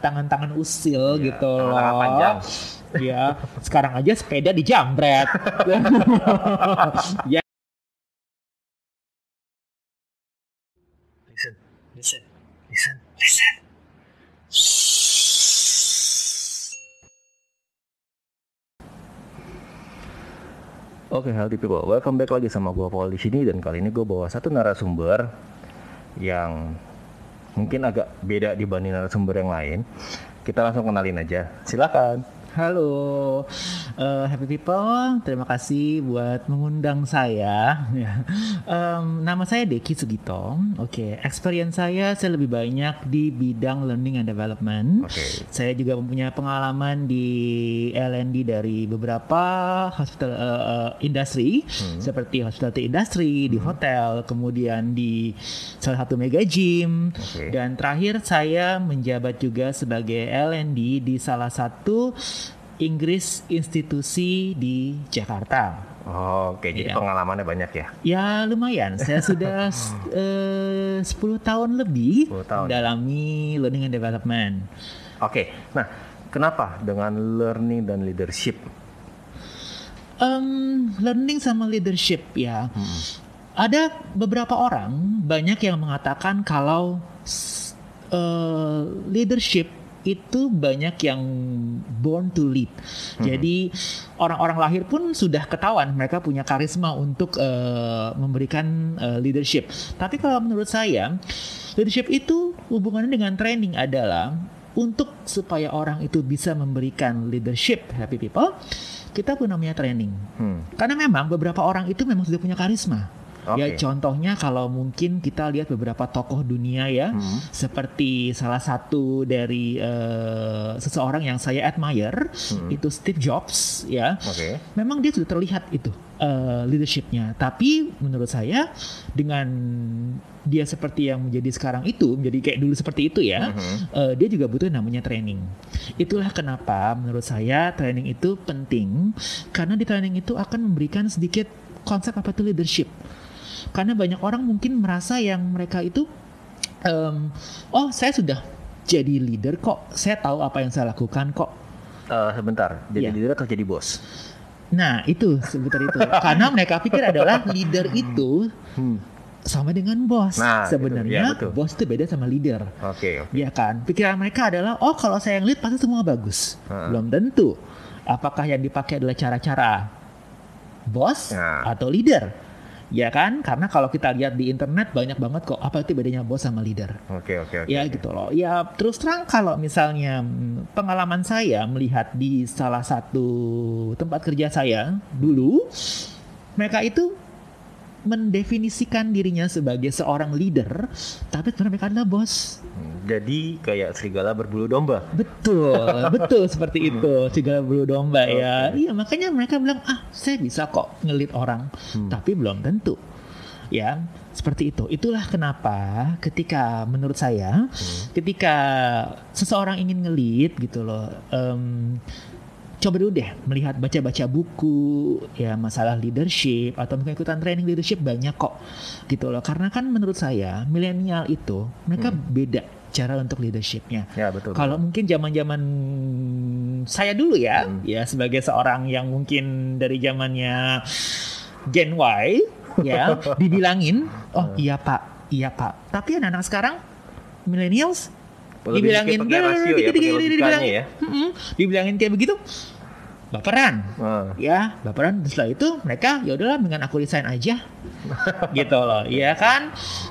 tangan-tangan usil Iya, gitu loh. tangan-tangan panjang. Ya, sekarang aja sepeda dijambret. ya. Listen, listen, listen, listen. Oke, healthy people. Welcome back lagi sama gue Paul di sini dan kali ini gue bawa satu narasumber yang mungkin agak beda dibanding narasumber yang lain. Kita langsung kenalin aja. Silakan. Halo, eh, happy people. Terima kasih buat mengundang saya. Ya. Em, nama saya Deki Sugito. Oke, experience saya saya lebih banyak di bidang learning and development. Oke. Saya juga mempunyai pengalaman di L&D dari beberapa hospital eh, eh, industri seperti hospitality industry di hotel, kemudian di salah satu mega gym Oke. dan terakhir saya menjabat juga sebagai L&D di salah satu Inggris institusi di Jakarta. Oke, jadi Iya. pengalamannya banyak ya. Ya lumayan, saya sudah eh, 10 tahun lebih 10 tahun. mendalami learning and development. Oke, nah kenapa dengan learning dan leadership? Em, learning sama leadership ya. Ada beberapa orang banyak yang mengatakan kalau eh, leadership itu banyak yang born to lead. Jadi orang-orang lahir pun sudah ketahuan mereka punya karisma untuk eh, memberikan eh, leadership. Tapi kalau menurut saya leadership itu hubungannya dengan training adalah untuk supaya orang itu bisa memberikan leadership happy people, kita pun namanya training. Hmm. Karena memang beberapa orang itu memang sudah punya karisma. Ya Oke. contohnya kalau mungkin kita lihat beberapa tokoh dunia ya, Hmm. seperti salah satu dari eh, seseorang yang saya admire Hmm. itu Steve Jobs ya. Oke. Memang dia sudah terlihat itu eh, leadershipnya. Tapi menurut saya dengan dia seperti yang menjadi sekarang itu, menjadi kayak dulu seperti itu ya, Mhm. eh, dia juga butuh namanya training. Itulah kenapa menurut saya training itu penting karena di training itu akan memberikan sedikit konsep apa itu leadership. Karena banyak orang mungkin merasa yang mereka itu, em, oh saya sudah jadi leader kok, saya tahu apa yang saya lakukan kok. Eh, sebentar, jadi Iya. leader atau jadi bos? Nah itu sebentar itu. Karena mereka pikir adalah leader itu Hmm. sama dengan bos. Nah, Sebenarnya betul. bos itu beda sama leader. Oke, oke. Ya kan? Pikiran mereka adalah oh kalau saya yang lead pasti semua bagus. Heeh. Belum tentu. Apakah yang dipakai adalah cara-cara bos Nah. atau leader? Ya kan? Karena kalau kita lihat di internet banyak banget kok apa itu bedanya bos sama leader. Oke, oke, oke. Ya gitu loh. Ya terus terang kalau misalnya mm, pengalaman saya melihat di salah satu tempat kerja saya dulu, mereka itu mendefinisikan dirinya sebagai seorang leader, tapi sebenarnya mereka adalah bos. Hmm, Jadi kayak serigala berbulu domba. Betul, betul seperti itu. Segala bulu domba ya. Iya, makanya mereka bilang, "Ah, saya bisa kok ngelit orang." Tapi belum tentu. Ya, seperti itu. Itulah kenapa ketika menurut saya, ketika seseorang ingin ngelit gitu loh, em, coba dulu deh melihat baca-baca buku ya masalah leadership atau mungkin ikutan training leadership banyak kok gitu loh karena kan menurut saya milenial itu mereka beda cara untuk leadershipnya Ya, betul. kalau mungkin zaman-zaman saya dulu ya, Hmm. ya sebagai seorang yang mungkin dari zamannya Gen Y, ya dibilangin, oh iya pak, iya pak. Tapi anak-anak sekarang millennials dibilangin pakai rasio ya, pakai logikanya dibilangin, ya. Dibilangin kayak begitu, baperan. Ah, Ya, baperan setelah itu mereka ya udahlah dengan aku resign aja. gitu loh. Iya kan?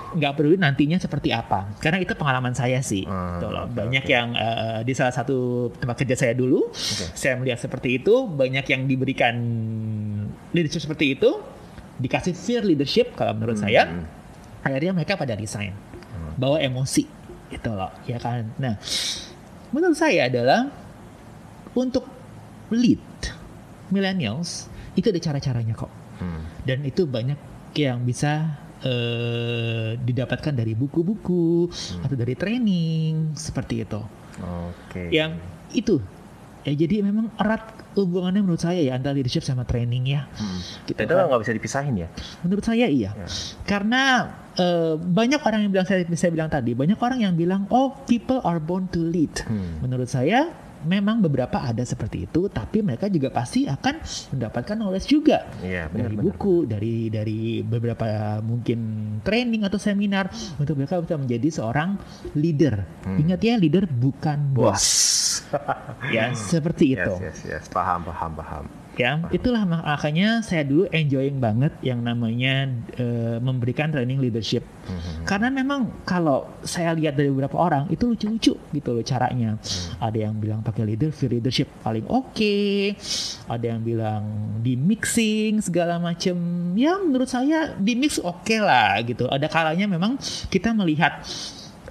nggak peduli nantinya seperti apa. Karena itu pengalaman saya sih. Hmm, Gitu loh. Banyak oke. yang eh, di salah satu tempat kerja saya dulu, saya melihat seperti itu, banyak yang diberikan leadership seperti itu, dikasih fear leadership kalau menurut saya, Hmm. akhirnya mereka pada resign. Bawa emosi gitu loh, ya kan. Nah, menurut saya adalah untuk lead millennials itu ada cara-caranya kok. hmm. Dan itu banyak yang bisa eh, didapatkan dari buku-buku atau dari training seperti itu. Oke. Yang itu Ya jadi memang erat hubungannya menurut saya ya antara leadership sama training ya. Hmm. Gitu Itu kan. nggak bisa dipisahin ya. Menurut saya iya. Ya. Karena eh, banyak orang yang bilang saya saya bilang tadi, banyak orang yang bilang oh people are born to lead. Hmm. Menurut saya memang beberapa ada seperti itu, tapi mereka juga pasti akan mendapatkan knowledge juga Iya, dari benar-benar. buku, dari dari beberapa mungkin training atau seminar untuk mereka bisa menjadi seorang leader. Hmm. Ingat ya, leader bukan bos. Ya, seperti itu. Yes, yes, yes. Paham, paham, paham. Ya, itulah mak- makanya saya dulu enjoying banget yang namanya eh, memberikan training leadership. Hmm. Karena memang kalau saya lihat dari beberapa orang itu lucu-lucu gitu loh caranya. Ada yang bilang pakai leader leadership paling oke, ada yang bilang di mixing segala macem. Ya menurut saya di mix oke lah gitu. Ada kalanya memang kita melihat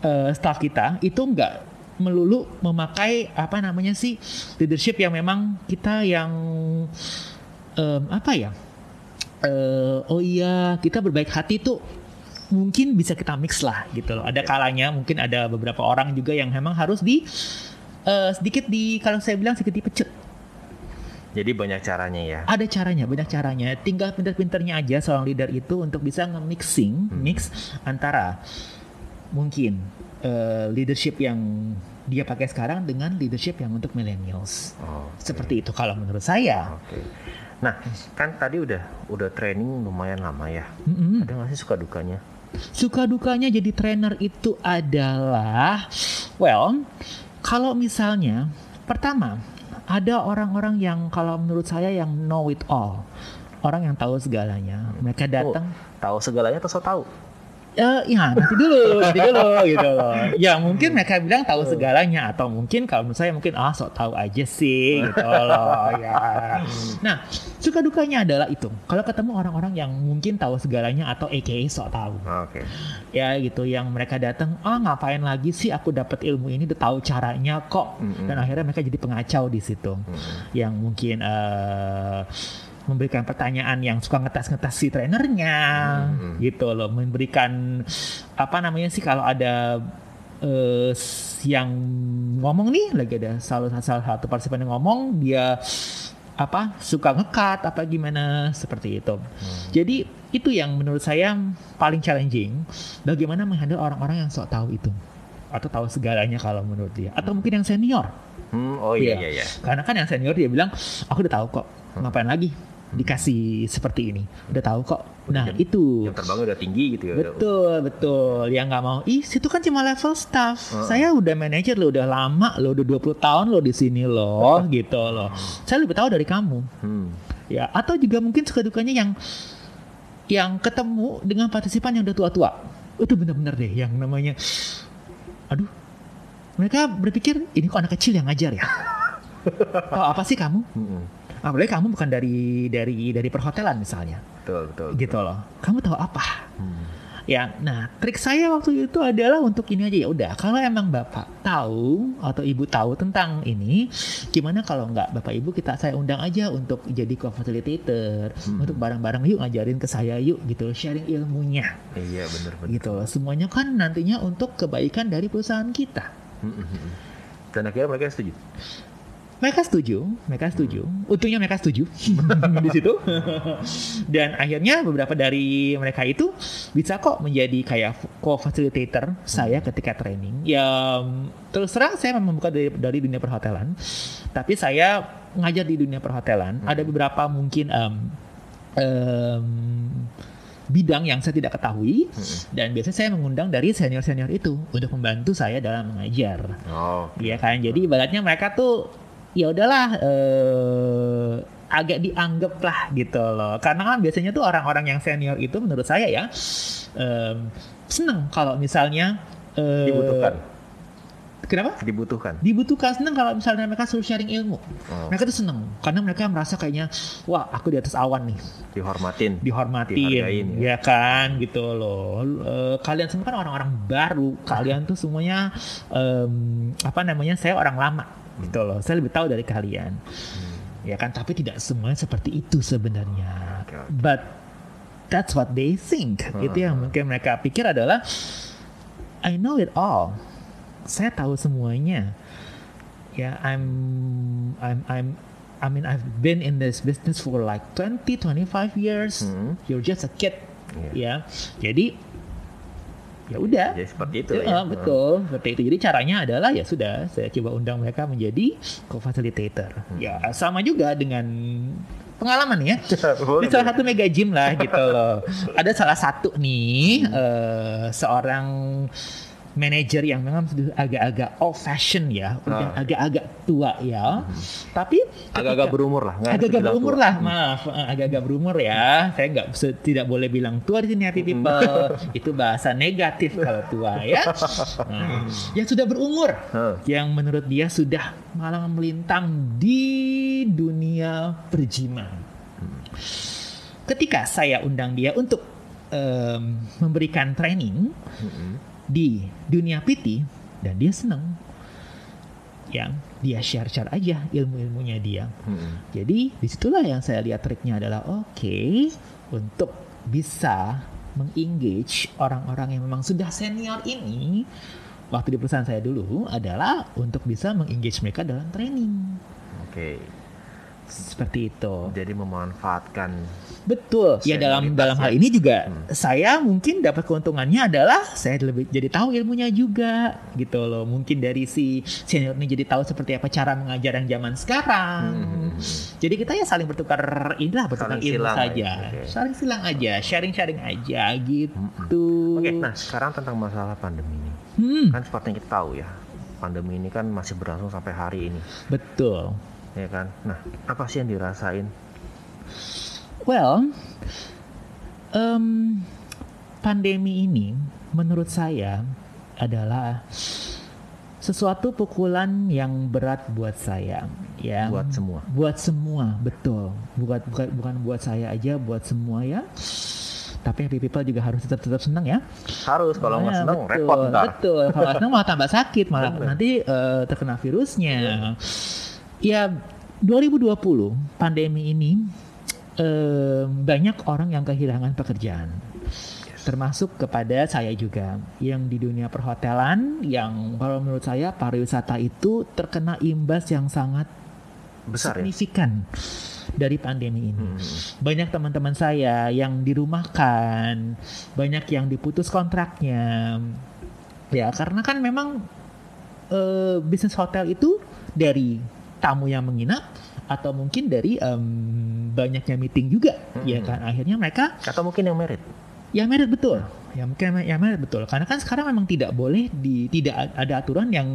eh, staff kita itu enggak melulu memakai apa namanya sih leadership yang memang kita yang em, apa ya eh oh iya kita berbaik hati tuh mungkin bisa kita mix lah gitu loh. Ada kalanya mungkin ada beberapa orang juga yang memang harus di eh, sedikit di kalau saya bilang sedikit dipecut. Jadi banyak caranya ya. Ada caranya, banyak caranya. Tinggal pinter-pinternya aja seorang leader itu untuk bisa nge-mixing, mix antara mungkin eh, leadership yang dia pakai sekarang dengan leadership yang untuk millennials. Oh, Seperti itu kalau menurut saya. Oke. Nah, kan tadi udah udah training lumayan lama ya. Mm-mm. Ada nggak sih suka dukanya? Suka dukanya jadi trainer itu adalah, well, kalau misalnya pertama ada orang-orang yang kalau menurut saya yang know it all, orang yang tahu segalanya, mereka datang, Oh, tahu segalanya atau so tahu? Eh ya nanti dulu, nanti dulu gitu loh. Ya mungkin mereka bilang tahu segalanya atau mungkin kalau menurut saya mungkin ah sok tahu aja sih gitu loh ya. Nah suka dukanya adalah itu. Kalau ketemu orang-orang yang mungkin tahu segalanya atau aka sok tahu Oke. ya gitu yang mereka datang ah ngapain lagi sih aku dapat ilmu ini udah tahu caranya kok Mm-mm. dan akhirnya mereka jadi pengacau di situ yang mungkin eh, memberikan pertanyaan yang suka ngetes-ngetes si trainernya Mm-mm. gitu loh memberikan apa namanya sih kalau ada s- yang ngomong nih lagi ada salah, salah satu partisipan yang ngomong dia apa suka ngekat apa gimana seperti itu. Jadi itu yang menurut saya paling challenging bagaimana menghandle orang-orang yang sok tahu itu atau tahu segalanya kalau menurut dia atau mungkin yang senior. Hmm, oh iya Iya. iya iya. Karena kan yang senior dia bilang aku udah tahu kok ngapain lagi dikasih seperti ini udah tahu kok. Nah Jam- itu Jam terbangnya udah tinggi gitu ya. Betul, betul. Yang nggak mau, ih situ kan cuma level staff. Heeh. Saya udah manajer lo, udah lama lo, udah 20 tahun lo di sini loh, gitu loh. Saya lebih tahu dari kamu. Hmm. Ya, atau juga mungkin suka dukanya yang yang ketemu dengan partisipan yang udah tua-tua. Itu bener-bener deh yang namanya aduh. Mereka berpikir ini kok anak kecil yang ngajar ya. Tahu apa sih kamu? Hmm. Apalagi kamu bukan dari dari dari perhotelan misalnya. Betul betul. Gitu loh. Kamu tahu apa? Hmm. Ya, nah trik saya waktu itu adalah untuk ini aja ya udah. Kalau emang bapak tahu atau ibu tahu tentang ini, gimana kalau nggak bapak ibu kita saya undang aja untuk jadi co-facilitator, Hmm. untuk bareng-bareng yuk ngajarin ke saya yuk gitu, sharing ilmunya Iya bener bener. gitu. loh. Semuanya kan nantinya untuk kebaikan dari perusahaan kita. Hmm, hmm, hmm. Dan akhirnya mereka setuju. Mereka setuju, mereka setuju. Untungnya mereka setuju di situ. Dan akhirnya beberapa dari mereka itu bisa kok menjadi kayak co-facilitator saya ketika training. Ya terus terang saya memang bukan dari, dari dunia perhotelan, tapi saya ngajar di dunia perhotelan. Ada beberapa mungkin em, em, bidang yang saya tidak ketahui dan biasanya saya mengundang dari senior-senior itu untuk membantu saya dalam mengajar. Oh. Iya kan, jadi ibaratnya mereka tuh ya udahlah eh, agak dianggap lah gitu loh. Karena kan biasanya tuh orang-orang yang senior itu menurut saya ya em, seneng kalau misalnya eh, Dibutuhkan. Kenapa? Dibutuhkan. Dibutuhkan seneng kalau misalnya mereka suruh sharing ilmu. Oh. Mereka tuh seneng karena mereka merasa kayaknya wah aku di atas awan nih Dihormatin. dihormatin Dihargain, ya. ya kan gitu loh Eh, kalian semua kan orang-orang baru kalian tuh semuanya em, apa namanya saya orang lama gitu loh saya lebih tahu dari kalian ya kan tapi tidak semuanya seperti itu sebenarnya oke. but that's what they think itu yang mungkin mereka pikir adalah I know it all saya tahu semuanya Ya, I'm I'm I'm I mean I've been in this business for like 20 25 years. Hmm. You're just a kid. Iya. Ya. Jadi ya udah. Jadi seperti itu Ya, ya. betul seperti itu. Jadi caranya adalah ya sudah saya coba undang mereka menjadi co-facilitator. Hmm. Ya sama juga dengan pengalaman ya. Di salah satu mega gym lah gitu loh. Ada salah satu nih Hmm. eh, seorang manajer yang memang sudah agak-agak old fashion ya, udah Ah. agak-agak tua ya. Tapi Agak-agak berumur lah. agak-agak berumur tua. lah, maaf, eh, agak-agak berumur ya. Saya nggak tidak boleh bilang tua di sini happy Hmm. people. Itu bahasa negatif kalau tua ya. Nah, yang sudah berumur, Hah. yang menurut dia sudah malah melintang di dunia perjiman. Ketika saya undang dia untuk em, memberikan training Mm-mm. Di dunia PT dan dia senang, ya dia share-share aja ilmu-ilmunya dia. Mm-mm. Jadi di situlah yang saya lihat triknya adalah oke untuk bisa mengengage orang-orang yang memang sudah senior ini waktu di perusahaan saya dulu adalah untuk bisa mengengage mereka dalam training Oke. Seperti itu. Jadi memanfaatkan Betul. Ya dalam dalam hal ini juga Hmm. saya mungkin dapat keuntungannya adalah saya lebih jadi tahu ilmunya juga gitu loh. Mungkin dari si senior ini jadi tahu seperti apa cara mengajar yang zaman sekarang. Hmm. Jadi kita ya saling bertukar inilah bertukar Saling ilmu silang saja. aja, oke. Saling silang aja, sharing-sharing aja gitu. Oke, nah sekarang tentang masalah pandemi ini. Hmm, Kan seperti yang kita tahu ya, pandemi ini kan masih berlangsung sampai hari ini, betul. Ya kan? Nah, apa sih yang dirasain? Well, em, pandemi ini menurut saya adalah sesuatu pukulan yang berat buat saya, ya. Buat semua. Buat semua, betul. Bukan bukan bukan buat saya aja, buat semua ya. Tapi happy people juga harus tetap tetap senang ya. Harus kalau nggak Ya, seneng betul, repot ntar. Betul. Kalau nggak senang malah tambah sakit, malah nanti eh, terkena virusnya. Ya 2020 pandemi ini eh, banyak orang yang kehilangan pekerjaan. Termasuk kepada saya juga yang di dunia perhotelan yang kalau menurut saya pariwisata itu terkena imbas yang sangat Besar ya. signifikan dari pandemi ini. Hmm. Banyak teman-teman saya yang dirumahkan, banyak yang diputus kontraknya. Ya, karena kan memang eh, bisnis hotel itu dari tamu yang menginap atau mungkin dari em, banyaknya meeting juga, ya kan. Akhirnya mereka Atau mungkin yang merit. Ya merit betul. Ya mungkin ya merit betul. Karena kan sekarang memang tidak boleh di tidak ada aturan yang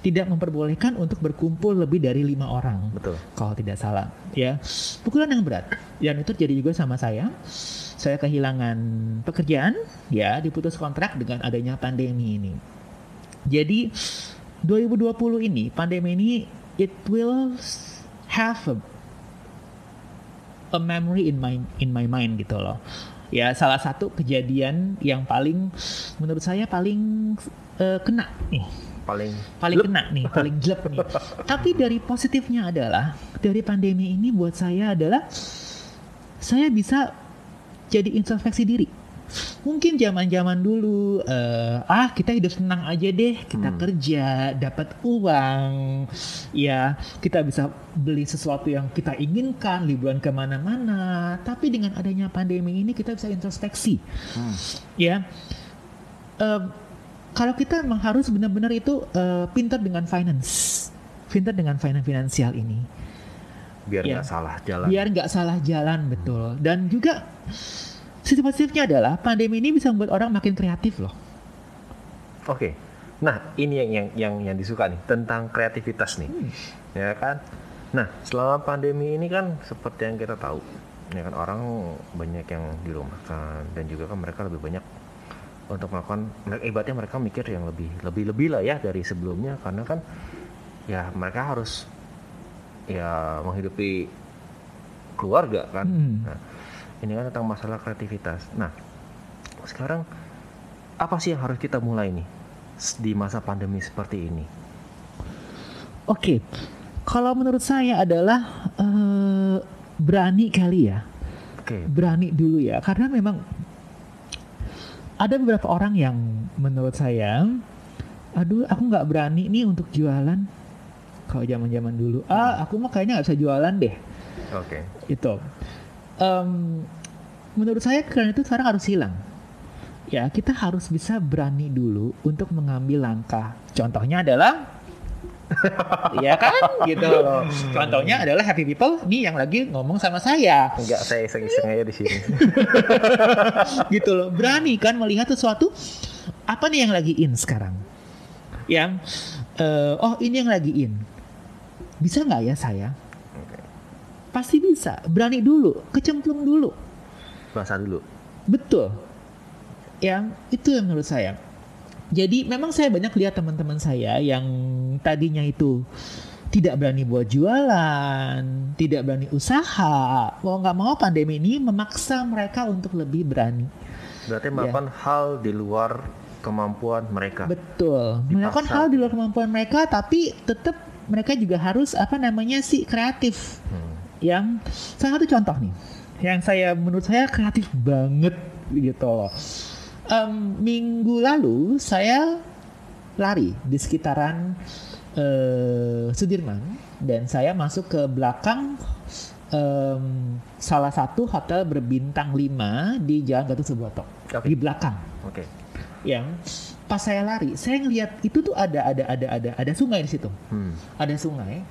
tidak memperbolehkan untuk berkumpul lebih dari lima orang. Betul. Kalau tidak salah, ya pukulan yang berat. Dan itu terjadi juga sama saya. Saya kehilangan pekerjaan, ya diputus kontrak dengan adanya pandemi ini. Jadi 2020 ini pandemi ini it will have a a memory in my in my mind gitu loh. Ya salah satu kejadian yang paling menurut saya paling eh, kena nih, Paling paling kena nih, paling jelek nih. Tapi dari positifnya adalah dari pandemi ini buat saya adalah saya bisa jadi introspeksi diri. Mungkin zaman-zaman dulu eh, ah kita hidup senang aja deh, kita Hmm. kerja, dapat uang, ya kita bisa beli sesuatu yang kita inginkan, liburan ke mana-mana. Tapi dengan adanya pandemi ini kita bisa introspeksi, Hmm. ya. Eh, kalau kita memang harus benar-benar itu eh, pintar dengan finance, pintar dengan finance finansial ini biar Iya. nggak salah jalan. biar nggak salah jalan betul dan juga sisi positifnya adalah pandemi ini bisa membuat orang makin kreatif loh Oke. Nah, ini yang yang yang yang disuka nih tentang kreativitas nih. Ya kan? Nah, selama pandemi ini kan seperti yang kita tahu, ya kan orang banyak yang dirumahkan dan juga kan mereka lebih banyak untuk melakukan ibaratnya mereka mikir yang lebih lebih lebih lah ya dari sebelumnya karena kan ya mereka harus ya menghidupi keluarga kan. Hmm. Nah, ini kan tentang masalah kreativitas. Nah, sekarang apa sih yang harus kita mulai nih di masa pandemi seperti ini? oke kalau menurut saya adalah eh, berani kali ya Oke, berani dulu ya karena memang ada beberapa orang yang menurut saya aduh aku nggak berani nih untuk jualan kalau zaman zaman dulu ah aku mah kayaknya nggak bisa jualan deh Oke. itu Em, menurut saya keren itu sekarang harus hilang. Ya kita harus bisa berani dulu untuk mengambil langkah. Contohnya adalah ya kan? Gitu. Loh contohnya adalah happy people nih yang lagi ngomong sama saya. Enggak, saya iseng-iseng aja di sini. gitu loh. Berani kan melihat sesuatu? Apa nih yang lagi in sekarang? Yang eh, oh ini yang lagi in. Bisa nggak ya saya. Pasti bisa berani dulu kecemplung dulu Bahasa dulu. betul yang itu yang menurut saya jadi memang saya banyak lihat teman-teman saya yang tadinya itu tidak berani buat jualan, tidak berani usaha, mau nggak mau pandemi ini memaksa mereka untuk lebih berani. Berarti melakukan hal di luar kemampuan mereka. Betul. Dipaksa. Melakukan hal di luar kemampuan mereka, tapi tetap mereka juga harus apa namanya sih kreatif. Hmm. Yang salah satu contoh nih, yang saya menurut saya kreatif banget gitu loh. Em, minggu lalu saya lari di sekitaran eh, Sudirman dan saya masuk ke belakang em, salah satu hotel berbintang 5 di Jalan Gatot Subroto Oke. di belakang Oke. yang pas saya lari saya ngeliat itu tuh ada ada ada ada ada sungai di situ Hmm. ada sungai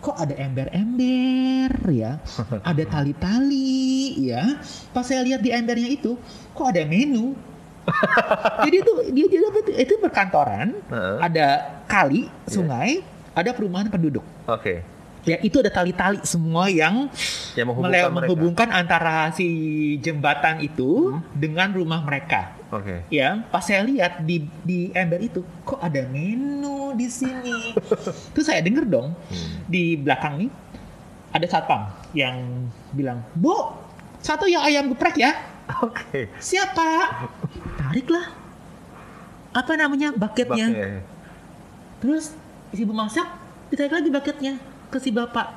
kok ada ember-ember ya? Ada tali-tali ya? Pas saya lihat di embernya itu kok ada menu? Jadi itu dia dia apa itu, perkantoran Heeh. ada kali sungai ada perumahan penduduk. Oke. ya itu ada tali-tali semua yang Yang menghubungkan mele- mereka. menghubungkan antara si jembatan itu dengan rumah mereka Oke. ya pas saya lihat di di ember itu kok ada menu di sini terus saya denger dong Hmm. di belakang nih ada satpam yang bilang bu satu yang ayam geprek ya Oke. siapa tariklah apa namanya bucketnya Oke. terus si ibu masak ditarik lagi bucketnya ke si bapak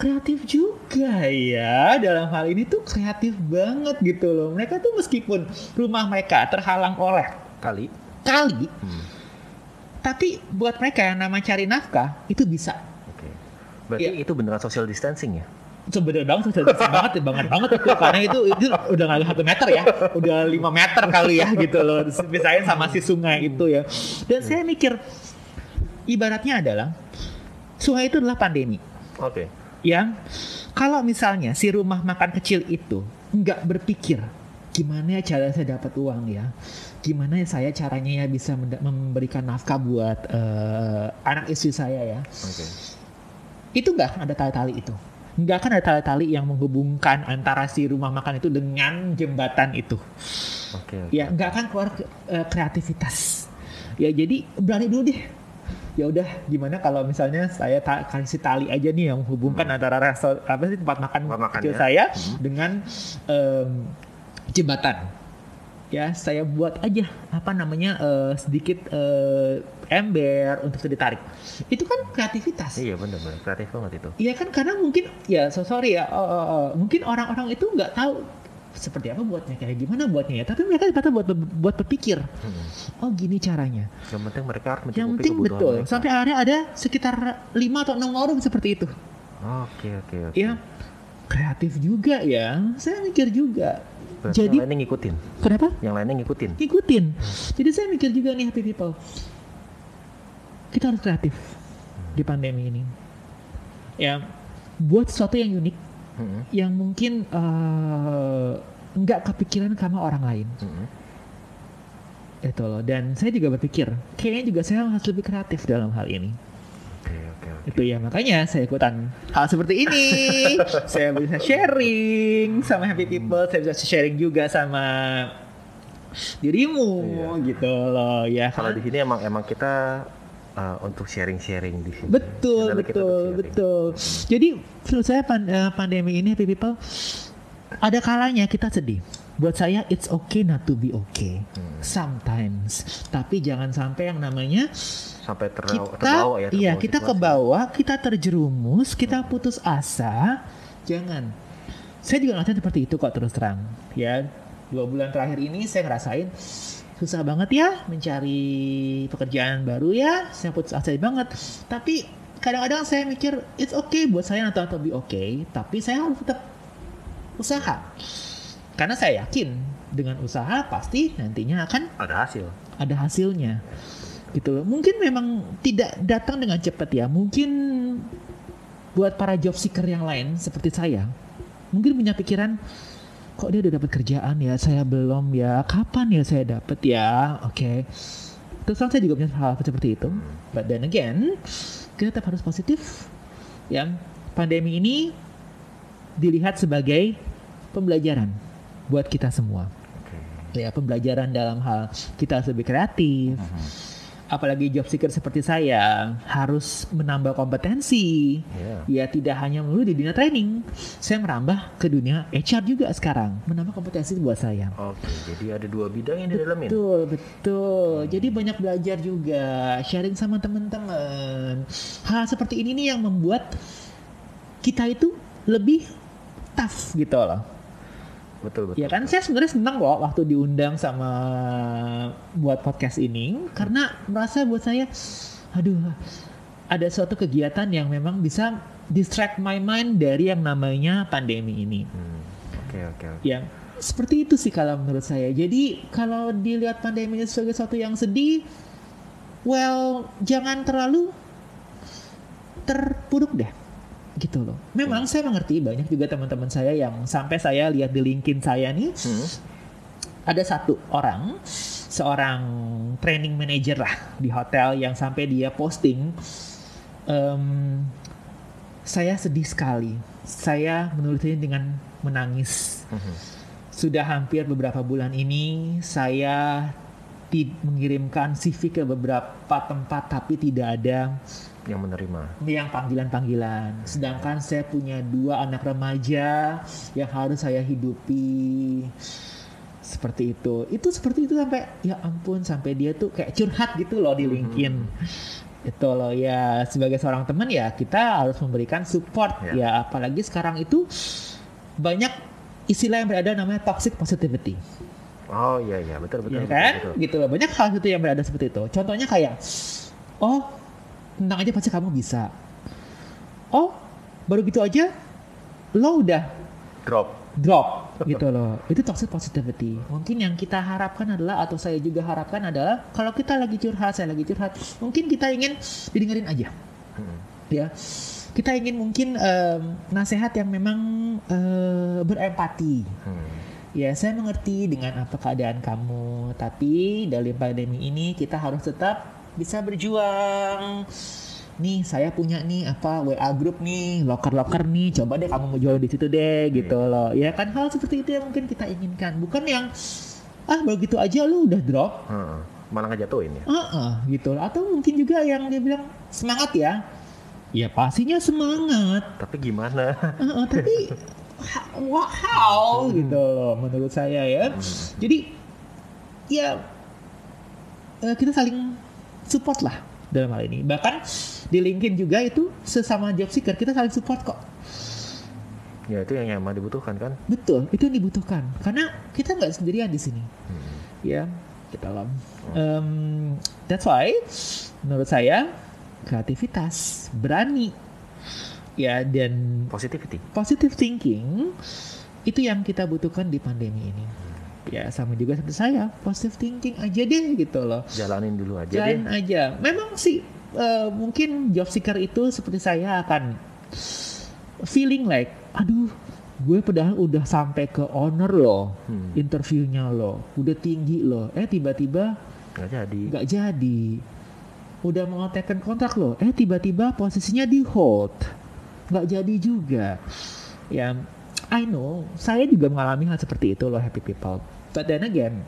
kreatif juga ya dalam hal ini tuh kreatif banget gitu loh mereka tuh meskipun rumah mereka terhalang oleh Kali. kali Hmm. tapi buat mereka yang nama cari nafkah itu bisa Oke. Berarti Iya. itu beneran social distancing ya? sebenarnya banget sudah banget banget banget itu karena itu itu udah nggak satu meter ya udah lima meter kali ya gitu loh misalnya sama si sungai itu ya dan saya mikir ibaratnya adalah sungai itu adalah pandemi Oke. Yang kalau misalnya si rumah makan kecil itu nggak berpikir gimana ya cara saya dapat uang ya gimana ya saya caranya ya bisa memberikan nafkah buat eh, anak istri saya ya Oke. itu nggak akan ada tali-tali itu nggak akan ada tali-tali yang menghubungkan antara si rumah makan itu dengan jembatan itu Oke. oke. ya nggak akan keluar ke- eh, kreativitas ya jadi berani dulu deh ya udah gimana kalau misalnya saya ta- kasih tali aja nih yang menghubungkan antara resto apa sih tempat makan Tempat makan kecil ya. saya dengan em, jembatan ya saya buat aja apa namanya eh, sedikit eh, ember untuk ditarik itu kan kreativitas Iya bener-bener kreatif banget itu. Iya kan karena mungkin ya so sorry ya oh, oh, oh. mungkin orang-orang itu nggak tahu seperti apa buatnya kayak gimana buatnya ya? Tapi mereka ternyata buat buat berpikir. Hmm. oh gini caranya. Yang penting mereka harus yang penting betul. mereka. sampai akhirnya ada sekitar 5 atau enam orang seperti itu. Oke oke oke. ya kreatif juga ya. Saya mikir juga. Berarti jadi yang lainnya ngikutin. kenapa? Yang lainnya ngikutin. ikutin jadi saya mikir juga nih happy people. Kita harus kreatif di pandemi ini. Ya buat sesuatu yang unik Hmm. yang mungkin nggak kepikiran sama orang lain. Hmm. itu loh. Dan saya juga berpikir kayaknya juga saya harus lebih kreatif dalam hal ini. Oke oke oke. itu ya makanya saya ikutan hal seperti ini. Saya bisa sharing sama happy people saya bisa sharing juga sama dirimu gitu loh ya Kalau di sini emang emang kita uh, untuk sharing-sharing di sini. betul kita betul betul. Jadi menurut saya pan- eh, pandemi ini happy people ada kalanya kita sedih. Buat saya it's okay not to be okay. Hmm. sometimes. Tapi jangan sampai yang namanya Sampai terbawa, kita terbawa ya. iya terbawa kita ke bawah kita terjerumus kita putus asa. Jangan. Saya juga ngerasain seperti itu kok terus terang. Ya dua bulan terakhir ini saya ngerasain susah banget ya mencari pekerjaan baru ya. Saya putus asa banget. Tapi kadang-kadang saya mikir it's okay buat saya atau atau be okay tapi saya harus tetap usaha. Karena saya yakin dengan usaha pasti nantinya akan Ada hasil. ada hasilnya. Gitu. Loh mungkin memang tidak datang dengan cepat ya. Mungkin buat para job seeker yang lain seperti saya mungkin punya pikiran kok dia udah dapat kerjaan ya? Saya belum ya. Kapan ya saya dapat ya? Oke. Terus terang saya juga punya hal seperti itu. But then again kita tetap harus positif. Ya pandemi ini dilihat sebagai pembelajaran buat kita semua. Ya pembelajaran dalam hal kita harus lebih kreatif apalagi job seeker seperti saya harus menambah kompetensi. Iya. ya tidak hanya melulu di dunia training. Saya merambah ke dunia HR juga sekarang menambah kompetensi buat saya. Oke, jadi ada dua bidang yang didalamin. betul betul. Jadi banyak belajar juga sharing sama teman-teman. Hal seperti ini nih yang membuat kita itu lebih tough gitu loh Betul betul. Ya kan saya sebenarnya senang kok waktu diundang sama buat podcast ini karena merasa buat saya aduh ada suatu kegiatan yang memang bisa distract my mind dari yang namanya pandemi ini. Hmm, Oke oke oke. Ya seperti itu sih kalau menurut saya. Jadi kalau dilihat pandemi sebagai sesuatu yang sedih, well jangan terlalu terpuruk deh gitu loh. Memang saya mengerti banyak juga teman-teman saya yang sampai saya lihat di LinkedIn saya nih Hmm. ada satu orang seorang training manager lah di hotel yang sampai dia posting em, saya sedih sekali saya menulisnya dengan menangis Mhm. sudah hampir beberapa bulan ini saya mengirimkan CV ke beberapa tempat tapi tidak ada Yang menerima. yang panggilan-panggilan. Sedangkan saya punya dua anak remaja yang harus saya hidupi. Seperti itu. Itu seperti itu sampai ya ampun sampai dia tuh kayak curhat gitu loh di LinkedIn. Itu loh ya sebagai seorang teman ya kita harus memberikan support Ya. ya apalagi sekarang itu banyak istilah yang berada namanya toxic positivity. Oh iya iya betul betul. Ya betul, kan? betul. Gitu loh. Banyak hal itu yang berada seperti itu. Contohnya kayak, oh, tentang aja pasti kamu bisa. Oh, baru gitu aja, lo udah Drop. drop gitu loh. Itu toxic positivity. Mungkin yang kita harapkan adalah atau saya juga harapkan adalah kalau kita lagi curhat, saya lagi curhat, mungkin kita ingin didengerin aja. Hmm. Ya. Kita ingin mungkin em, nasihat yang memang eh, berempati. Hmm. Ya, saya mengerti dengan apa keadaan kamu, tapi dalam pandemi ini kita harus tetap bisa berjuang. Nih, saya punya nih apa WA group nih, loker-loker nih, coba deh kamu mau jual di situ deh gitu loh. Ya kan hal seperti itu yang mungkin kita inginkan, bukan yang ah baru gitu aja lu udah drop. Hmm. Malah ngejatuhin ya. Heeh, gitu loh. Atau mungkin juga yang dia bilang semangat ya. Ya pastinya semangat. Tapi gimana? Heeh, tapi ha- wah, how gitu loh menurut saya ya. Jadi ya eh, kita saling support lah dalam hal ini. Bahkan di LinkedIn juga itu sesama job seeker kita saling support kok. ya itu yang emang dibutuhkan kan. Betul, itu yang dibutuhkan. Karena kita nggak sendirian di sini. Hmm. Ya, kita dalam. Em, that's why menurut saya kreativitas, berani, ya dan Positivity. positive thinking itu yang kita butuhkan di pandemi ini. Ya sama juga seperti saya, positive thinking aja deh gitu loh. Jalanin dulu aja deh. Jalan aja. Memang sih eh, mungkin job seeker itu seperti saya akan feeling like, aduh, gue padahal udah sampai ke owner loh, Hmm. interviewnya loh, udah tinggi loh. Eh tiba-tiba Nggak jadi. nggak jadi. Udah mau tekan kontrak loh. Eh tiba-tiba posisinya di hold. Nggak jadi juga. Ya, I know. Saya juga mengalami hal seperti itu loh happy people. But then again,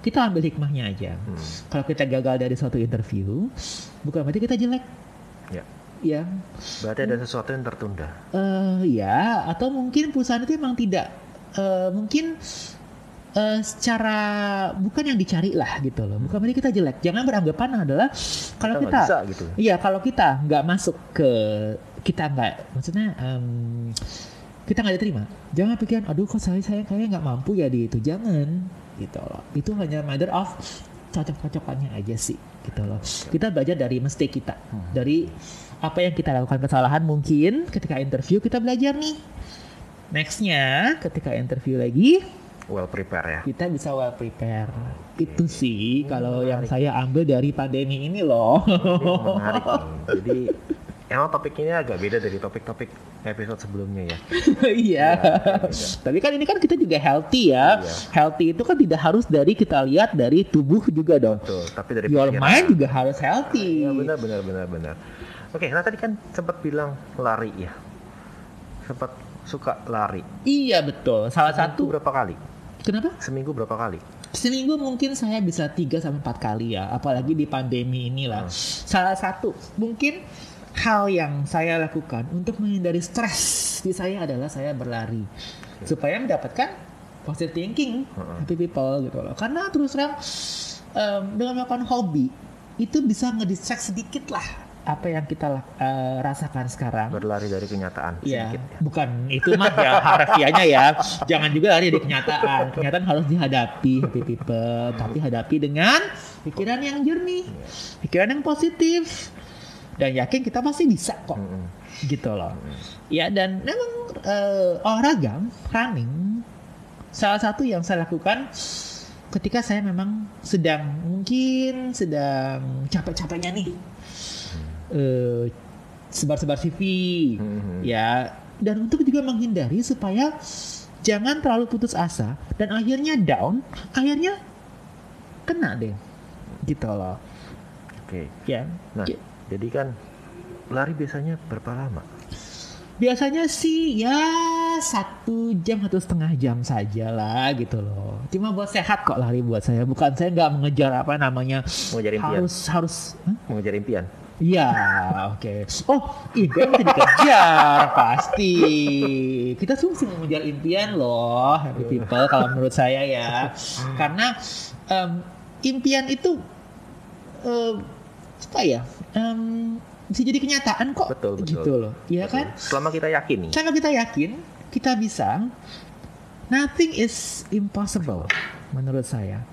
kita ambil hikmahnya aja. Hmm. Kalau kita gagal dari suatu interview, bukan berarti kita jelek. Ya. Ya, Berarti ada sesuatu yang tertunda. eh ya, atau mungkin perusahaan itu memang tidak, eh, mungkin eh, secara bukan yang dicari lah gitu loh. Bukan berarti kita jelek. Jangan beranggapan adalah kalau Kita kita, bisa gitu. iya kalau kita nggak masuk ke kita nggak, maksudnya em, kita nggak diterima. Jangan pikiran aduh kok saya saya kayak nggak mampu ya di itu. Jangan. Gitu loh. Itu hanya matter of cocok-cocokannya aja sih. Gitu loh. Kita belajar dari mistake kita. Dari apa yang kita lakukan kesalahan mungkin ketika interview kita belajar nih. Nextnya ketika interview lagi well prepare ya. kita bisa well prepare. Itu sih kalau yang saya ambil dari pandemi ini loh. Ini menarik. Nih jadi emang topik ini agak beda dari topik-topik episode sebelumnya ya iya tapi kan ini kan kita juga healthy ya Iya. healthy itu kan tidak harus dari kita lihat dari tubuh juga dong Betul, tapi dari your pikiran. mind juga harus healthy Ya benar benar benar benar. Oke, nah tadi kan sempat bilang lari ya. Sempat suka lari. iya betul salah Seminggu satu berapa kali? kenapa Seminggu berapa kali? Seminggu mungkin saya bisa 3 sampai 4 kali ya, apalagi di pandemi inilah. Salah satu mungkin hal yang saya lakukan untuk menghindari stres di saya adalah saya berlari supaya mendapatkan positive thinking, happy people gitu loh. Karena terus terang em, dengan melakukan hobi itu bisa ngedistract sedikit lah apa yang kita eh, rasakan sekarang. Berlari dari kenyataan Iya, sedikit ya. bukan itu mah ya harfiahnya ya. Jangan juga lari dari kenyataan. Kenyataan harus dihadapi, happy people. Tapi hadapi dengan pikiran yang jernih, pikiran yang positif, dan yakin kita pasti bisa kok. Mm-mm. Gitu loh. Ya dan memang eh, olahraga, running, salah satu yang saya lakukan ketika saya memang sedang mungkin sedang capek-capeknya nih. Eh, sebar-sebar CV, Mhm. ya dan untuk juga menghindari supaya jangan terlalu putus asa dan akhirnya down akhirnya kena deh gitu loh Oke. ya Nah, Ya. Jadi kan lari biasanya berapa lama? biasanya sih ya satu jam atau setengah jam saja lah gitu loh cuma buat sehat kok lari buat saya bukan saya nggak mengejar apa namanya Mengejar impian. harus harus Hah? Mengejar impian. Iya, oke. Oh, impian bisa dikejar pasti. Kita sungguh mengejar impian loh, happy people. Kalau menurut saya ya, karena em, impian itu em, apa ya? Em, bisa jadi kenyataan kok. Betul, betul. Gitu loh, Iya Betul. kan? Selama kita yakin nih. Kalau kita yakin, kita bisa. Nothing is impossible menurut saya.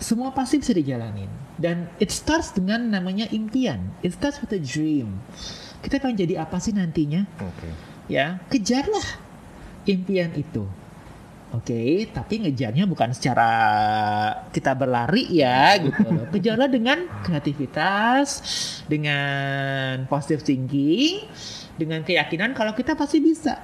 Semua pasti bisa dijalanin. Dan it starts dengan namanya impian. It starts with a dream. Kita pengen jadi apa sih nantinya? Oke. Ya, kejarlah impian itu. Oke, tapi ngejarnya bukan secara kita berlari ya gitu loh. Kejarlah dengan kreativitas, dengan positive thinking, dengan keyakinan kalau kita pasti bisa.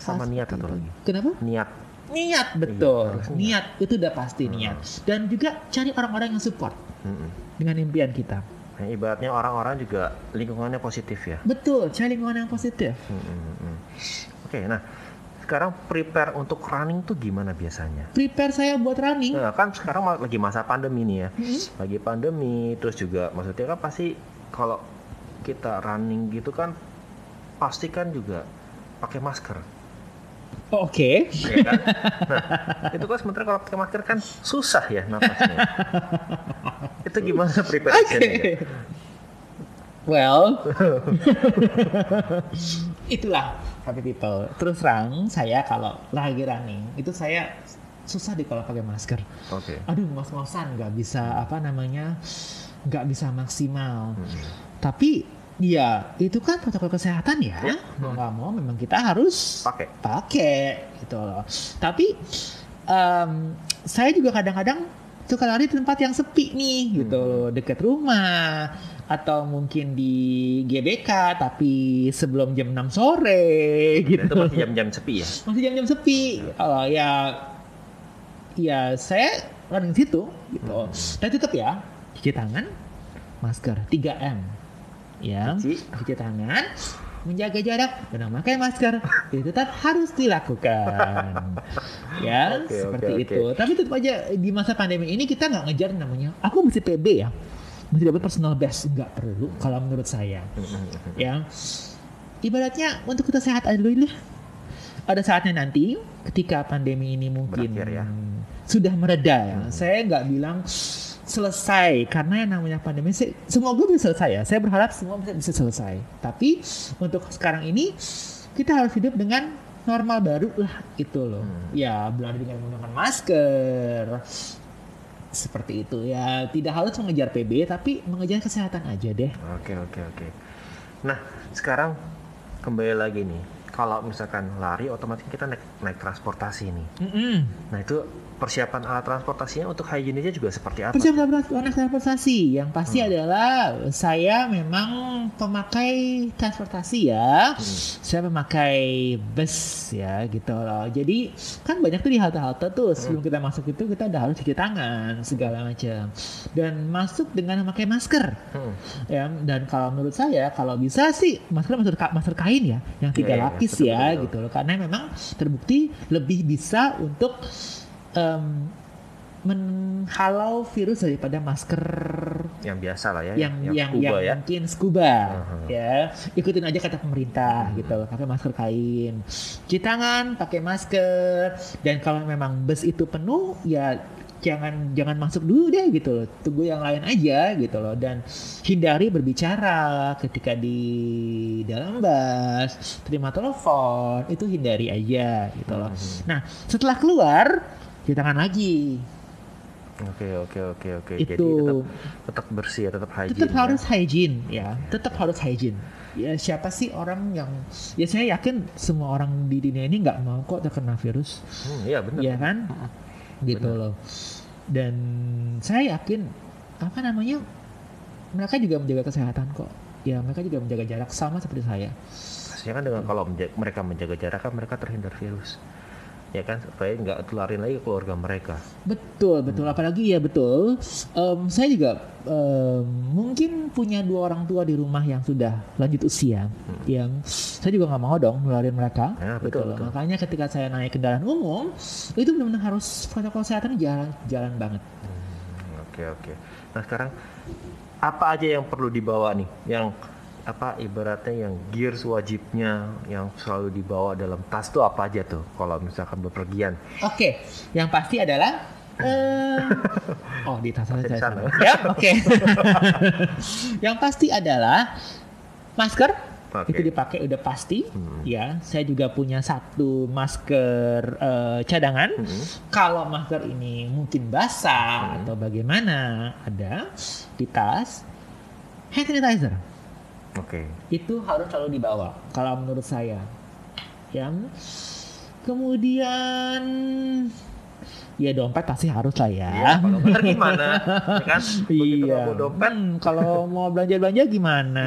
Sama Pasti niat satu itu. lagi. Kenapa? Niat. Niat betul. harus niat. niat. itu udah pasti niat. Dan juga cari orang-orang yang support Mm-mm. dengan impian kita. Nah, ibaratnya orang-orang juga lingkungannya positif ya. Betul, cari lingkungan yang positif. Mm-mm. Oke, nah sekarang prepare untuk running tuh gimana biasanya? Prepare saya buat running. Nah, kan sekarang lagi masa pandemi nih ya. Mm-mm. Lagi pandemi, terus juga maksudnya kan pasti kalau kita running gitu kan pasti kan juga pakai masker. Oke. ya kan? Nah, itu kan sementara kalau pakai masker kan susah ya napasnya. itu gimana preparationnya? Oke. Well, itulah happy people. Terus terang saya kalau lagi running itu saya susah deh kalau pakai masker. Oke. Aduh, ngos-ngosan nggak bisa apa namanya nggak bisa maksimal. Mm-mm. Tapi ya itu kan protokol kesehatan ya. Ya. Mau nggak mau memang kita harus Pakai. pakai gitu loh. Tapi em, saya juga kadang-kadang suka lari di tempat yang sepi nih gitu Hmm. loh, deket rumah atau mungkin di GBK tapi sebelum jam 6 sore Dan gitu. itu masih jam-jam sepi ya. Masih jam-jam sepi. Oh ya ya saya running di situ gitu. Hmm. Dan tetap ya cuci tangan, masker 3M. Ya, Cuci. cuci tangan, menjaga jarak dan memakai masker itu tetap harus dilakukan. ya, Oke, seperti oke, itu. Tapi tetap aja di masa pandemi ini kita nggak ngejar namanya aku mesti PB ya. Mesti dapat personal best nggak perlu kalau menurut saya Mm-mm. ya ibaratnya untuk kita sehat aja dulu deh ada saatnya nanti ketika pandemi ini mungkin Berakhir ya. sudah mereda ya saya nggak bilang selesai karena yang namanya pandemi se- semoga bisa selesai ya saya berharap semua bisa, bisa selesai tapi untuk sekarang ini kita harus hidup dengan normal baru lah itu loh. Ya belanja dengan menggunakan masker. Seperti itu ya tidak harus mengejar PB tapi mengejar kesehatan aja deh. Oke oke oke. Nah sekarang kembali lagi nih. Kalau misalkan lari, otomatis kita naik naik transportasi nih. Mm-mm. Nah itu persiapan alat transportasinya untuk higienisnya juga seperti apa? Persiapan anak transportasi yang pasti Hmm. adalah saya memang pemakai transportasi ya. Saya memakai bus ya gitu loh. Jadi kan banyak tuh di halte-halte tuh sebelum kita masuk itu kita udah harus cuci tangan segala macam dan masuk dengan memakai masker. Hmm. Ya, dan kalau menurut saya kalau bisa sih masker masker, masker kain ya yang tiga Iya, iya, lapis ya betul. gitu loh karena memang terbukti lebih bisa untuk em, menghalau virus daripada masker Yang biasa lah ya, yang yang scuba yang ya. mungkin scuba Mhm. ya. Ikutin aja kata pemerintah gitu loh pakai masker kain. Cuci tangan pakai masker. Dan kalau memang bus itu penuh ya jangan jangan masuk dulu deh gitu loh. Tunggu yang lain aja gitu loh. Dan hindari berbicara ketika di dalam bus. Terima telepon itu hindari aja gitu loh. Mhm. nah setelah keluar cuci tangan lagi Oke oke oke oke. Jadi Itu. tetap tetap bersih ya, tetap hygiene. tetap ya. harus hygiene ya tetap harus hygiene ya siapa sih orang yang ya saya yakin semua orang di dunia ini nggak mau kok terkena virus Hmm, iya benar. ya kan gitu loh dan saya yakin apa namanya mereka juga menjaga kesehatan kok ya mereka juga menjaga jarak sama seperti saya Pastinya kan dengan kalau mereka menjaga jarak kan mereka terhindar virus. Ya kan supaya nggak tularin lagi ke keluarga mereka. Betul, betul. Apalagi ya betul. Em, saya juga em, mungkin punya dua orang tua di rumah yang sudah lanjut usia, yang saya juga nggak mau dong nularin mereka. Ya, gitu betul, loh. betul. Makanya ketika saya naik kendaraan umum, itu benar-benar harus protokol kesehatan jalan jalan banget. Hmm, Oke oke. Nah sekarang apa aja yang perlu dibawa nih? Yang apa ibaratnya yang gears wajibnya yang selalu dibawa dalam tas tuh apa aja tuh kalau misalkan bepergian? Oke, yang pasti adalah eh oh di tas saya sana. Ya, oke. yang pasti adalah masker Oke. itu dipakai udah pasti Hmm. ya saya juga punya satu masker eh, cadangan Hmm. kalau masker ini mungkin basah Hmm. atau bagaimana ada di tas hand sanitizer Oke. itu harus selalu dibawa kalau menurut saya yang kemudian ya dompet pasti harus lah ya, Iya, kalau bener gimana? Ya kan? Begitu Iya. bawa dompet, Hmm, kalau mau belanja belanja gimana?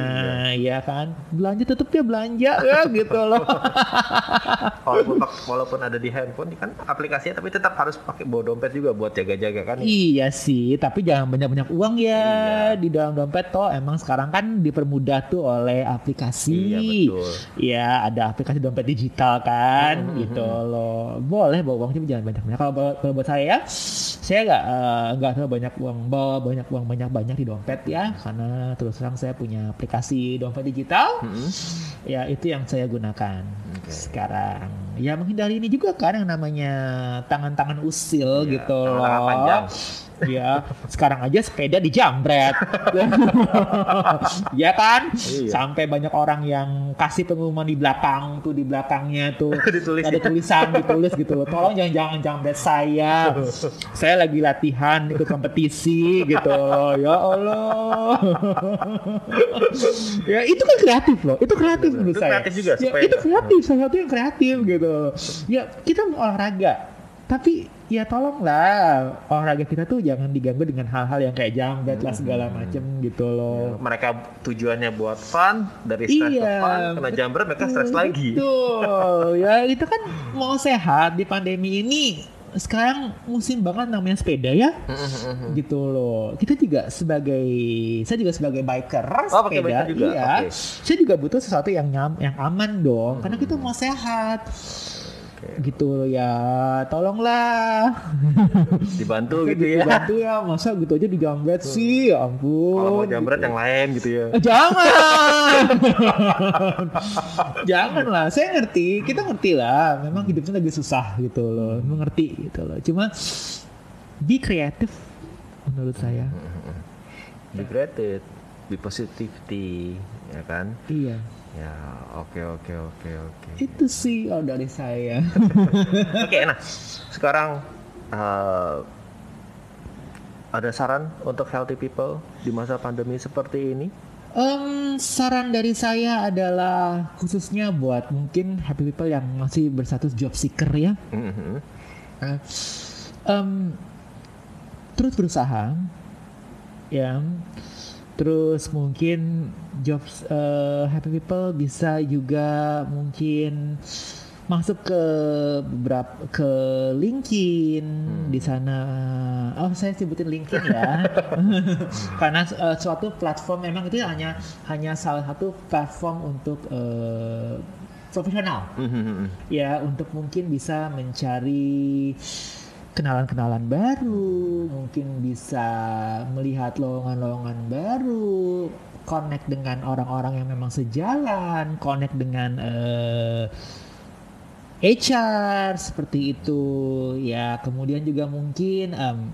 Iya kan? Belanja tetap ya belanja ya gitu loh. walaupun, walaupun ada di handphone kan aplikasinya tapi tetap harus pakai bawa dompet juga buat jaga-jaga kan. iya sih, tapi jangan banyak-banyak uang ya Iya. di dalam dompet toh. Emang sekarang kan dipermudah tuh oleh aplikasi. Iya betul. Iya, ada aplikasi dompet digital kan, Hmm, gitu loh. Boleh bawa uang tapi jangan banyak-banyak. Kalau buat saya, saya nggak eh, nggak terlalu banyak uang bawa banyak uang banyak-banyak di dompet ya, karena terus terang saya punya aplikasi dompet digital. Mm-mm. Ya itu yang saya gunakan Oke. sekarang. Ya menghindari ini juga kan yang namanya tangan-tangan usil Iya, gitu loh. panjang. Ya sekarang aja sepeda dijambret. ya kan? Iya. Sampai banyak orang yang kasih pengumuman di belakang tuh di belakangnya tuh Ditulis ada ya. tulisan ditulis gitu loh. Tolong jangan jangan jambret saya. saya lagi latihan ikut kompetisi gitu. Ya Allah. ya itu kan kreatif loh. Itu kreatif menurut Itu saya. kreatif juga, Ya, itu kreatif, salah satu yang kreatif gitu. Ya kita mau olahraga, tapi ya tolonglah olahraga kita tuh jangan diganggu dengan hal-hal yang kayak jambret lah segala macem gitu loh. Mereka tujuannya buat fun dari stres ke Iya, fun, kena jambret mereka stres lagi. Betul. ya itu kan mau sehat di pandemi ini. Sekarang musim banget namanya sepeda ya, gitu loh. Kita juga sebagai, saya juga sebagai biker Oh, sepeda, biker juga? iya. Oke. Saya juga butuh sesuatu yang nyam, yang aman dong, karena kita mau sehat. Oke. Gitu ya, tolonglah. Dibantu gitu ya. Bantu ya, masa gitu aja dijambret sih, ya ampun. Kalau mau jambret yang lain gitu ya. Eh, Jangan. Jangan lah. Saya ngerti. Kita ngerti lah. Memang hidupnya lagi susah gitu loh. Mengerti gitu loh. Cuma be kreatif menurut saya. Be gratitude, be positivity, ya kan? Iya. Ya, oke oke oke oke. Itu sih oh, dari saya. Oke, nah sekarang uh, ada saran untuk healthy people di masa pandemi seperti ini? Em, saran dari saya adalah khususnya buat mungkin happy people yang masih berstatus job seeker ya. Mhm. Eh, em, terus berusaha, ya. Terus mungkin jobs eh, happy people bisa juga mungkin masuk ke beberapa ke LinkedIn di sana. Oh, saya sebutin LinkedIn ya. Karena eh, suatu platform memang itu hanya hanya salah satu platform untuk eh, profesional Mhm. ya untuk mungkin bisa mencari kenalan-kenalan baru, mungkin bisa melihat lowongan-lowongan baru, connect dengan orang-orang yang memang sejalan, connect dengan eh, HR seperti itu ya. Kemudian juga mungkin em,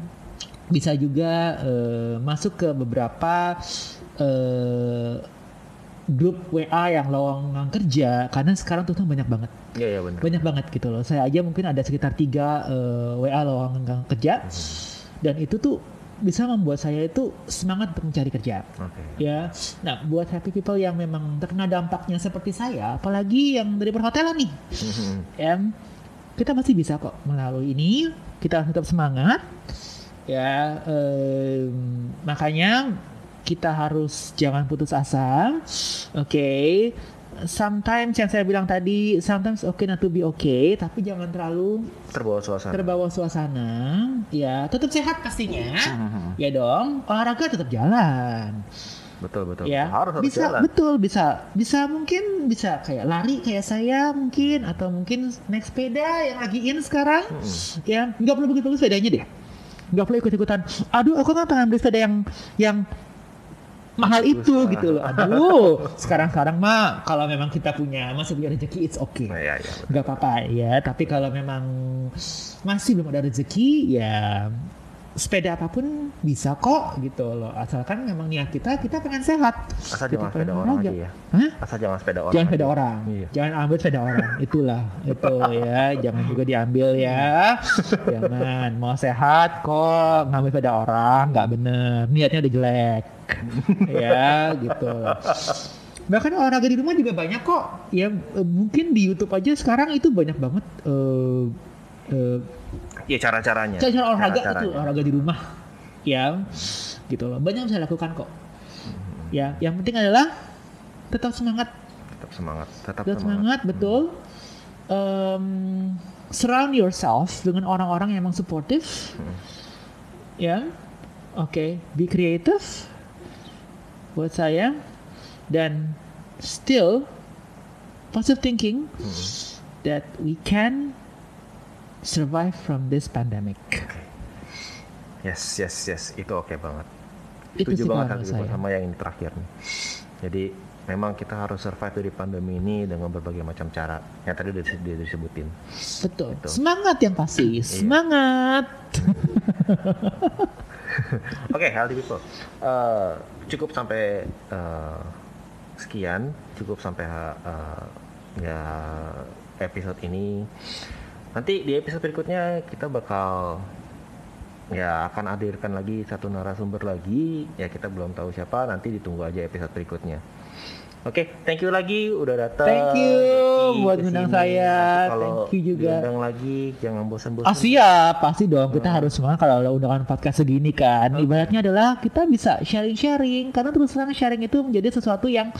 bisa juga eh, masuk ke beberapa eh, grup WA yang lowongan kerja karena sekarang tuh banyak banget Iya ya benar. banyak banget gitu loh. Saya aja mungkin ada sekitar tiga eh, WA lowongan kerja dan itu tuh bisa membuat saya itu semangat untuk mencari kerja. Oke. Ya, nah buat happy people yang memang terkena dampaknya seperti saya, apalagi yang dari perhotelan nih, Mhm. ya kita masih bisa kok melalui ini. Kita harus tetap semangat, ya. em, makanya kita harus jangan putus asa, oke. Sometimes yang saya bilang tadi, sometimes okay not to be okay, tapi jangan terlalu Terbawa suasana. terbawa suasana. Ya, tetap sehat pastinya. Mhm. Ya dong, olahraga tetap jalan Betul betul. ya Harus harus bisa jalan. betul bisa bisa mungkin bisa kayak lari kayak saya mungkin atau mungkin naik sepeda yang lagi in sekarang ya nggak perlu begitu bagus sepedanya deh nggak perlu ikut ikutan aduh aku kan pengen beli sepeda yang yang mahal itu gitu loh. Aduh sekarang sekarang mah kalau memang kita punya masih punya rezeki it's okay. Nah, ya, ya. nggak apa-apa ya. Tapi kalau memang masih belum ada rezeki ya sepeda apa pun bisa kok gitu loh. Asalkan memang niat kita kita pengen sehat. Asal Kita jangan pengen sepeda orang aja ya. Hah? Asal jangan sepeda orang. jangan sepeda orang. Iya. jangan ambil sepeda orang. Itulah itu ya. Jangan juga diambil ya. Jangan. Mau sehat kok ngambil sepeda orang. Nggak bener. Niatnya udah jelek. Ya gitu. Bahkan olahraga di rumah juga banyak kok. Ya eh, mungkin di YouTube aja sekarang itu banyak banget eh eh, Iya cara-caranya. cara-cara olahraga itu Cara-caranya. olahraga di rumah ya gitu loh. Banyak bisa lakukan kok. Ya yang penting adalah tetap semangat. Tetap semangat. Tetap tetap semangat. semangat betul. Em, surround yourself dengan orang-orang yang emang supportive. Ya oke be creative buat saya. Dan still positive thinking that we can survive from this pandemic Yes, yes, yes. Itu oke banget. Itu Setuju sih banget Kak saya. Sama yang ini terakhir nih. Jadi memang kita harus survive dari pandemi ini dengan berbagai macam cara yang tadi udah dis- disebutin. betul Betul. semangat yang pasti semangat Oke, healthy people. Eh, cukup sampai eh, sekian, cukup sampai eh, ya episode ini. Nanti di episode berikutnya kita bakal ya akan hadirkan lagi satu narasumber lagi. Ya kita belum tahu siapa, nanti ditunggu aja episode berikutnya. Oke, thank you lagi udah datang. Thank you buat ngundang sini. saya. Kalau Thank you juga. diundang lagi, jangan bosan-bosan. Oh siap, pasti dong. Kita harus semangat kalau ada undangan podcast segini kan. Ibaratnya adalah kita bisa sharing-sharing karena terus terang sharing itu menjadi sesuatu yang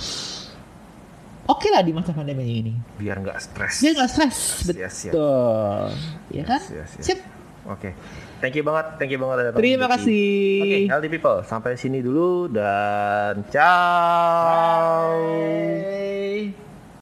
oke lah di masa pandemi ini. Biar nggak stres. Dia nggak stres, Yes, yes. betul. Ya kan? yes, yes. Sip. Oke, thank you banget, thank you banget datang. Terima kasih. Oke, healthy people, sampai sini dulu dan ciao.